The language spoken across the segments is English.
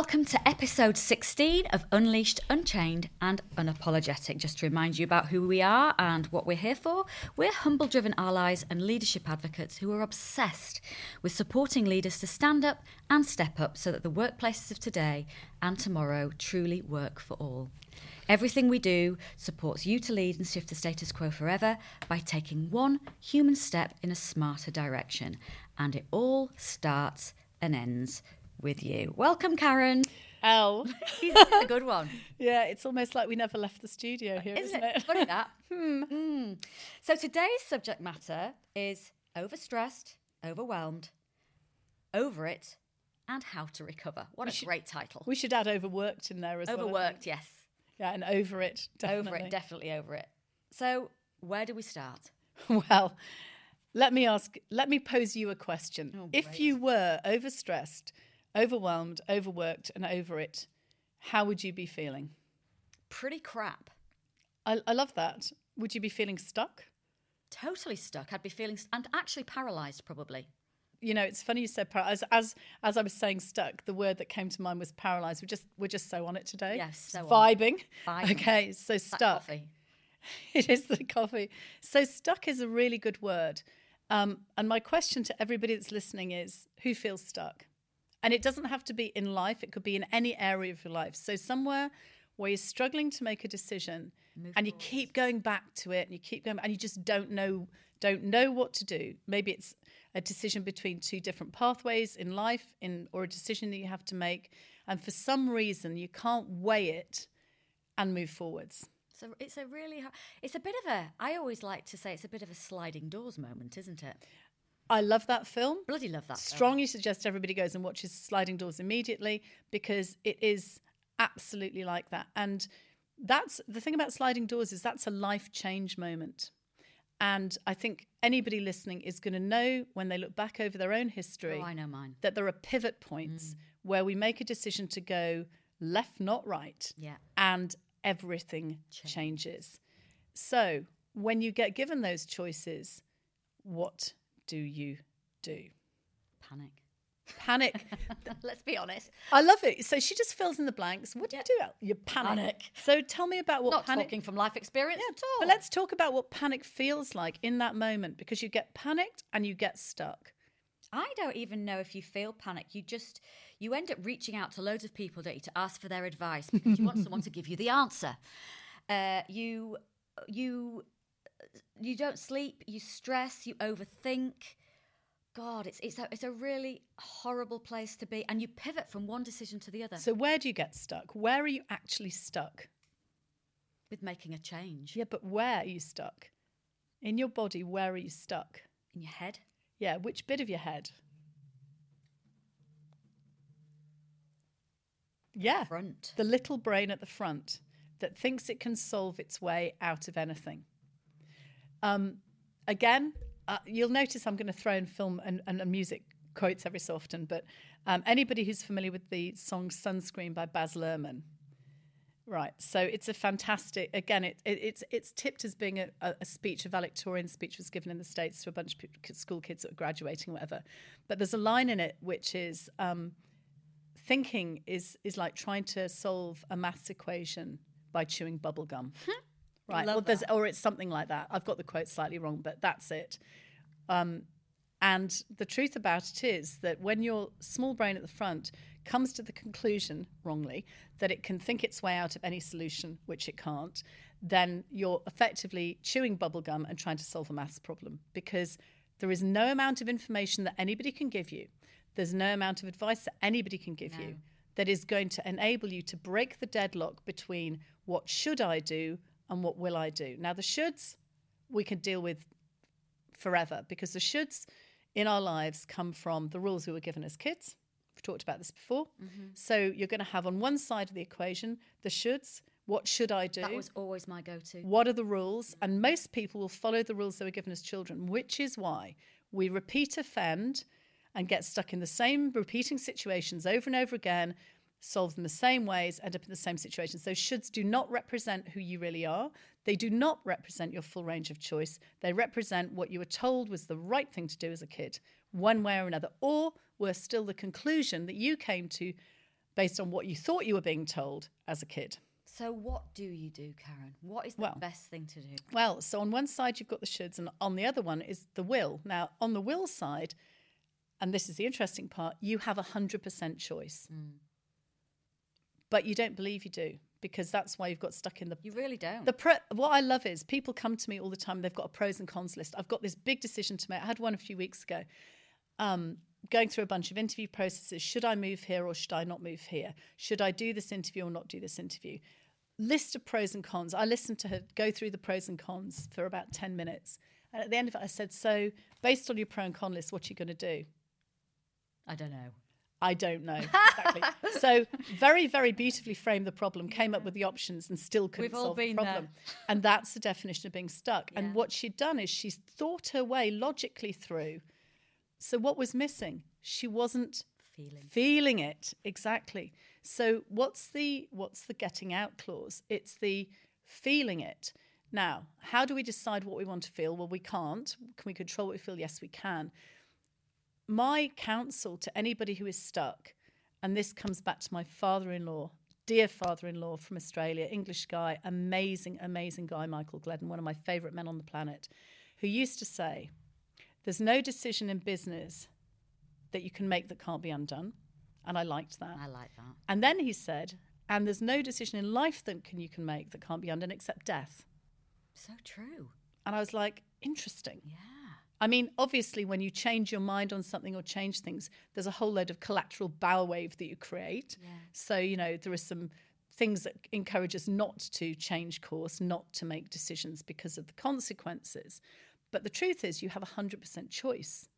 Welcome to episode 16 of Unleashed, Unchained, and Unapologetic. Just to remind you about who we are and what we're here for, we're humble driven allies and leadership advocates who are obsessed with supporting leaders to stand up and step up so that the workplaces of today and tomorrow truly work for all. Everything we do supports you to lead and shift the status quo forever by taking one human step in a smarter direction. And it all starts and ends with you. Welcome, Karen. L. a good one. Yeah, it's almost like we never left the studio here, Isn't isn't, it? it? Funny that. Hmm. So today's subject matter is overstressed, overwhelmed, over it, and how to recover. What a great title. We should add overworked in there as well. Overworked, yes. Yeah, and over it. Definitely. Over it, definitely over it. So where do we start? Well, let me ask, let me pose you a question. Oh, if you were overstressed, overwhelmed, overworked, and over it, how would you be feeling? Pretty crap. I, I love that. Would you be feeling stuck? Totally stuck. I'd be feeling, and actually paralysed probably. You know, it's funny you said par- as as as I was saying stuck. The word that came to mind was paralyzed. We're just we're just so on it today. Yes, so vibing. Vibing. Okay, so stuck. It is the coffee. So stuck is a really good word. Um, and my question to everybody that's listening is who feels stuck? And it doesn't have to be in life, it could be in any area of your life. So somewhere where you're struggling to make a decision and you keep going back to it and you keep going and you just don't know don't know what to do. Maybe it's a decision between two different pathways in life in or a decision that you have to make and for some reason you can't weigh it and move forwards. So it's a really, it's a bit of a, I always like to say it's a bit of a sliding doors moment, isn't it? I love that film. Bloody love that. film. Strongly suggest everybody goes and watches Sliding Doors immediately because it is absolutely like that. And that's the thing about Sliding Doors is that's a life change moment. And I think anybody listening is going to know when they look back over their own history Oh, I know mine. that there are pivot points mm. where we make a decision to go left, not right Yeah. and everything changes. So, when you get given those choices, what do you do? Panic. Panic. Let's be honest. I love it. So she just fills in the blanks. What do you do? You panic. Panic. So tell me about what Not panic. talking from life experience at all. But let's talk about what panic feels like in that moment because you get panicked and you get stuck. I don't even know if you feel panic. You just you end up reaching out to loads of people, don't you, to ask for their advice because you want someone to give you the answer. Uh, you you you don't sleep. You stress. You overthink. God, it's it's a it's a really horrible place to be, and you pivot from one decision to the other So where do you get stuck? Where are you actually stuck? with making a change Yeah, but where are you stuck? In your body, where are you stuck? in your head. Yeah, which bit of your head? Yeah. Front. the little brain at the front that thinks it can solve its way out of anything. Um, again, uh, you'll notice I'm going to throw in film and, and, and music quotes every so often, but um, anybody who's familiar with the song Sunscreen by Baz Luhrmann, Right. So it's a fantastic. Again, it, it, it's it's tipped as being a, a speech, a valedictorian speech was given in the states to a bunch of school kids that were graduating, whatever. But there's a line in it which is um, thinking is is like trying to solve a maths equation by chewing bubble gum. Right. Love Or, there's, or it's something like that. I've got the quote slightly wrong, but that's it. Um, and the truth about it is that when your small brain at the front comes to the conclusion, wrongly, that it can think its way out of any solution, which it can't, then you're effectively chewing bubblegum and trying to solve a maths problem because there is no amount of information that anybody can give you. There's no amount of advice that anybody can give you that is going to enable you to break the deadlock between what should I do and what will I do. Now, the shoulds we can deal with forever because the shoulds in our lives come from the rules we were given as kids. We've talked about this before. Mm-hmm. So you're going to have on one side of the equation the shoulds. What should I do? That was always my go-to. what are the rules? And most people will follow the rules they were given as children, which is why we repeat offend and get stuck in the same repeating situations over and over again, solve them the same ways, end up in the same situations. So shoulds do not represent who you really are. They do not represent your full range of choice. They represent what you were told was the right thing to do as a kid, one way or another, or were still, the conclusion that you came to based on what you thought you were being told as a kid. So, what do you do, Karen? What is the Well- best thing to do? Well, so on one side you've got the shoulds, and on the other one is the will. Now, on the will side, and this is the interesting part, you have a hundred percent choice, mm. But you don't believe you do because that's why you've got stuck in the You really don't. The pro- what I love is people come to me all the time. They've got a pros and cons list. I've got this big decision to make. I had one a few weeks ago. Um, going through a bunch of interview processes. Should I move here or should I not move here? Should I do this interview or not do this interview? List of pros and cons. I listened to her go through the pros and cons for about ten minutes, and at the end of it, I said, "So, based on your pro and con list, what are you going to do?" I don't know. I don't know. Exactly. so very, very beautifully framed the problem, came up with the options and still couldn't solve the problem. And that's the definition of being stuck. Yeah. And what she'd done is she's thought her way logically through. So what was missing? She wasn't Feeling. feeling it exactly. So what's the what's the getting out clause? It's the feeling it. Now, how do we decide what we want to feel? Well, we can't. Can we control what we feel? Yes, we can my counsel to anybody who is stuck, and this comes back to my father in law, dear father in law from Australia, English guy, amazing, amazing guy, Michael Gledden, one of my favourite men on the planet, who used to say, There's no decision in business that you can make that can't be undone. And I liked that. I like that. And then he said, And there's no decision in life that can, you can make that can't be undone except death. So true. And I was like, Interesting. Yeah. I mean, obviously, when you change your mind on something or change things, there's a whole load of collateral bow wave that you create. Yeah. So, you know, there are some things that encourage us not to change course, not to make decisions because of the consequences. But the truth is, you have 100% choice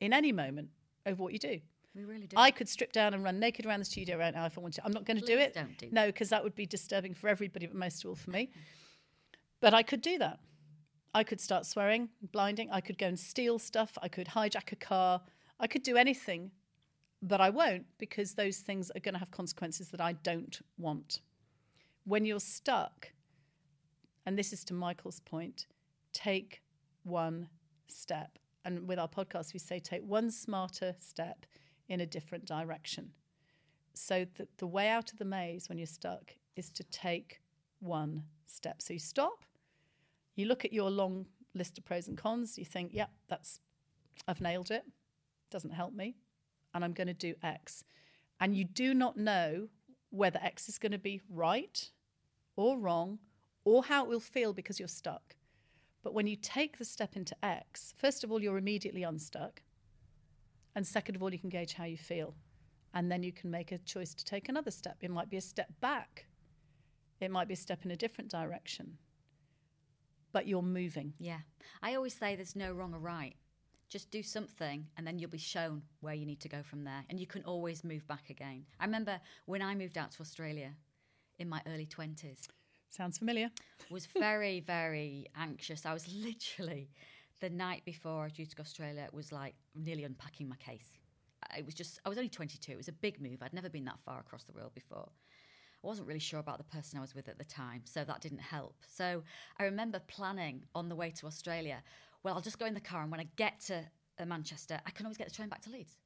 in any moment over what you do. We really do. I could strip down and run naked around the studio right now if I wanted to. I'm not going to do it. don't do no, because that would be disturbing for everybody, but most of all for me. But I could do that. I could start swearing, blinding. I could go and steal stuff. I could hijack a car. I could do anything, but I won't because those things are going to have consequences that I don't want. When you're stuck, and this is to Michael's point, take one step. And with our podcast, we say take one smarter step in a different direction. So the, the way out of the maze when you're stuck is to take one step. So you stop, you look at your long list of pros and cons, you think, yep, that's I've nailed it. Doesn't help me. And I'm going to do X. And you do not know whether X is going to be right or wrong or how it will feel because you're stuck. But when you take the step into X, first of all, you're immediately unstuck. And second of all, you can gauge how you feel. And then you can make a choice to take another step. It might be a step back, it might be a step in a different direction. But you're moving. Yeah. I always say there's no wrong or right. Just do something and then you'll be shown where you need to go from there. And you can always move back again. I remember when I moved out to Australia in my early 20s, Sounds familiar. was very, very anxious. I was literally the night before I was due to go to Australia, it was like nearly unpacking my case. It was just, I was only 22. It was a big move. I'd never been that far across the world before. I wasn't really sure about the person I was with at the time, so that didn't help. So I remember planning on the way to Australia, well, I'll just go in the car, and when I get to uh, Manchester, I can always get the train back to Leeds.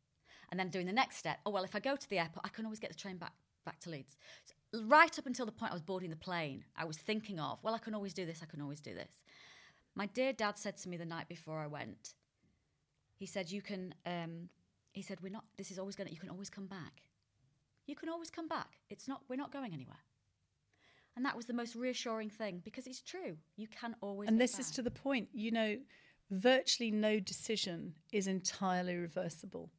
And then doing the next step, oh, well, if I go to the airport, I can always get the train back, back to Leeds. So right up until the point I was boarding the plane, I was thinking of, well, I can always do this, I can always do this. My dear dad said to me the night before I went, he said, you can, um, he said, we're not, this is always going to, you can always come back. You can always come back. It's not, we're not going anywhere. And that was the most reassuring thing because it's true. You can always. And this is to the point, you know, virtually no decision is entirely reversible.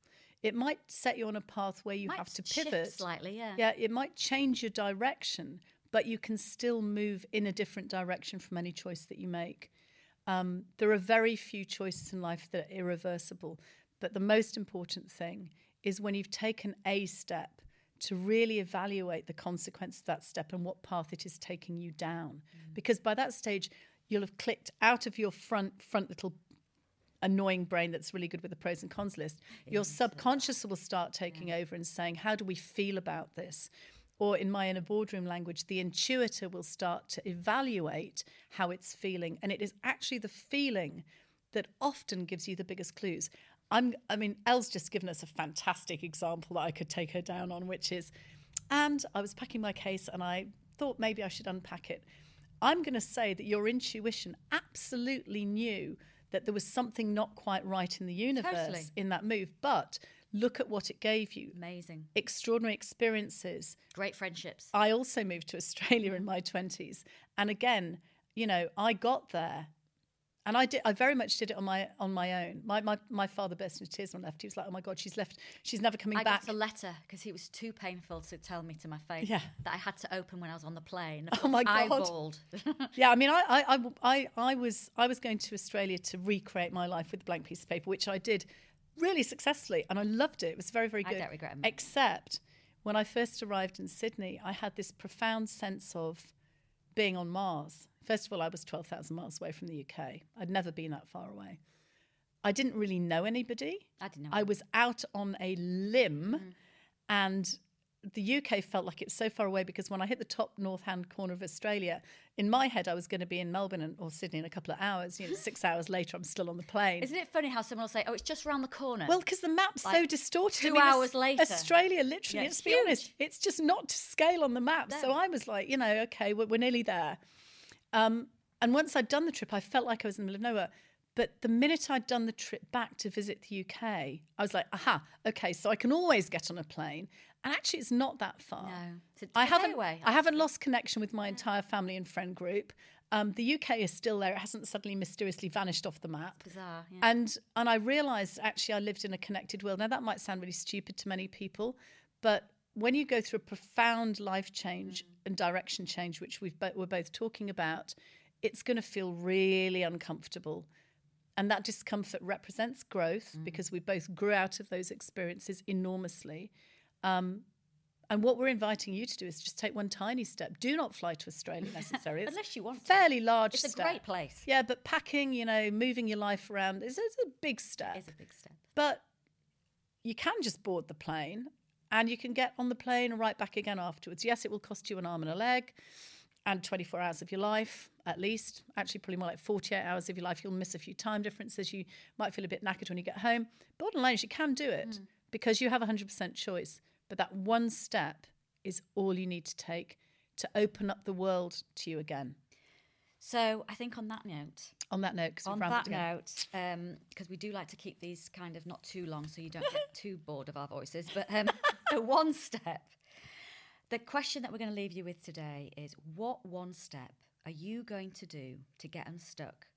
It might set you on a path where you Might have to pivot slightly, yeah. Yeah, it might change your direction, but you can still move in a different direction from any choice that you make. Um, there are very few choices in life that are irreversible, but the most important thing is when you've taken a step to really evaluate the consequence of that step and what path it is taking you down. Mm. Because by that stage, you'll have clicked out of your front front little annoying brain that's really good with the pros and cons list. Your subconscious will start taking over and saying, How do we feel about this? Or in my inner boardroom language, the intuitor will start to evaluate how it's feeling. And it is actually the feeling that often gives you the biggest clues. I'm, I mean, Elle's just given us a fantastic example that I could take her down on, which is And I was packing my case and I thought maybe I should unpack it. I'm going to say that your intuition absolutely knew that there was something not quite right in the universe Totally. in that move, but look at what it gave you Amazing. extraordinary experiences. Great friendships. I also moved to Australia in my 20s. And again, you know, I got there and I did I very much did it on my on my own. My my, my father burst into tears when I left. He was like, Oh my God, she's left, she's never coming I back. got a letter because it was too painful to tell me to my face Yeah. that I had to open when I was on the plane. Oh my I God. bawled. Yeah, I mean, I, I, I, I, I was I was going to Australia to recreate my life with a blank piece of paper, which I did really successfully, and I loved it. It was very, very good. I don't regret minute. Except when I first arrived in Sydney, I had this profound sense of being on Mars. First of all, I was twelve thousand miles away from the UK. I'd never been that far away. I didn't really know anybody. I didn't know. I was out on a limb, mm-hmm. and the UK felt like it was so far away because when I hit the top north hand corner of Australia, in my head I was going to be in Melbourne and, or Sydney in a couple of hours. You know, six hours later I'm still on the plane. Isn't it funny how someone will say, "Oh, it's just around the corner"? well, because the map's so distorted. two Aus- hours later. Australia, literally, Yeah, let's it's be honest, it's just not to scale on the map. So I was like, you know, okay, we're, we're nearly there. Um, and once I'd done the trip, I felt like I was in the middle of nowhere. But the minute I'd done the trip back to visit the UK, I was like, aha, okay, so I can always get on a plane. And actually, it's not that far. No. It's a I haven't. away, I haven't lost connection with my entire family and friend group. Um, the UK is still there. It hasn't suddenly mysteriously vanished off the map. Bizarre. Yeah. And and I realised actually I lived in a connected world. Now that might sound really stupid to many people, but when you go through a profound life change and direction change, which we've bo- we're both talking about, it's going to feel really uncomfortable. And that discomfort represents growth because we both grew out of those experiences enormously. Um, and what we're inviting you to do is just take one tiny step. Do not fly to Australia necessarily. Unless you want a to. fairly large It's a step. great place. Yeah, but packing, you know, moving your life around is, is a big step. It's a big step. But you can just board the plane and you can get on the plane and right back again afterwards. Yes, it will cost you an arm and a leg and 24 hours of your life at least. Actually, probably more like 48 hours of your life. You'll miss a few time differences. You might feel a bit knackered when you get home. Bottom line is you can do it because you have 100% choice. But that one step is all you need to take to open up the world to you again. So I think on that note, On that note, because on that note, because we do like to keep these kind of not too long, so you don't get too bored of our voices. But um, the one step, the question that we're going to leave you with today is: What one step are you going to do to get unstuck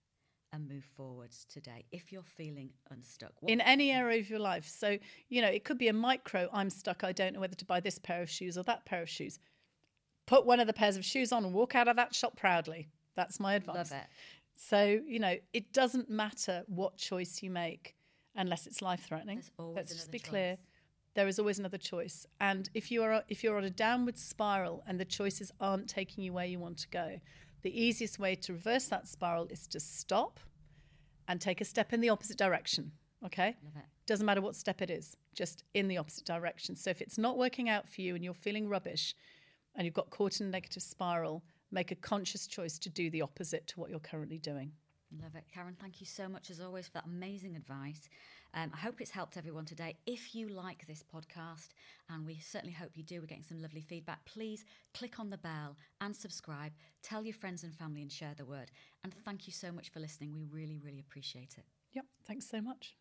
and move forwards today? If you're feeling unstuck, what in any area of your life. So, you know, it could be a micro, I'm stuck, I don't know whether to buy this pair of shoes or that pair of shoes. Put one of the pairs of shoes on and walk out of that shop proudly. That's my advice. love it. So, you know, it doesn't matter what choice you make unless it's life threatening. Let's just be clear. There is always another choice. And if you are if you're on a downward spiral and the choices aren't taking you where you want to go, the easiest way to reverse that spiral is to stop and take a step in the opposite direction. Okay? Doesn't matter what step it is, just in the opposite direction. So if it's not working out for you and you're feeling rubbish and you've got caught in a negative spiral, make a conscious choice to do the opposite to what you're currently doing. Love it. Karen, thank you so much as always for that amazing advice. Um, I hope it's helped everyone today. If you like this podcast, and we certainly hope you do, we're getting some lovely feedback, please click on the bell and subscribe. Tell your friends and family and share the word. And thank you so much for listening. We really, really appreciate it. Yep. Thanks so much.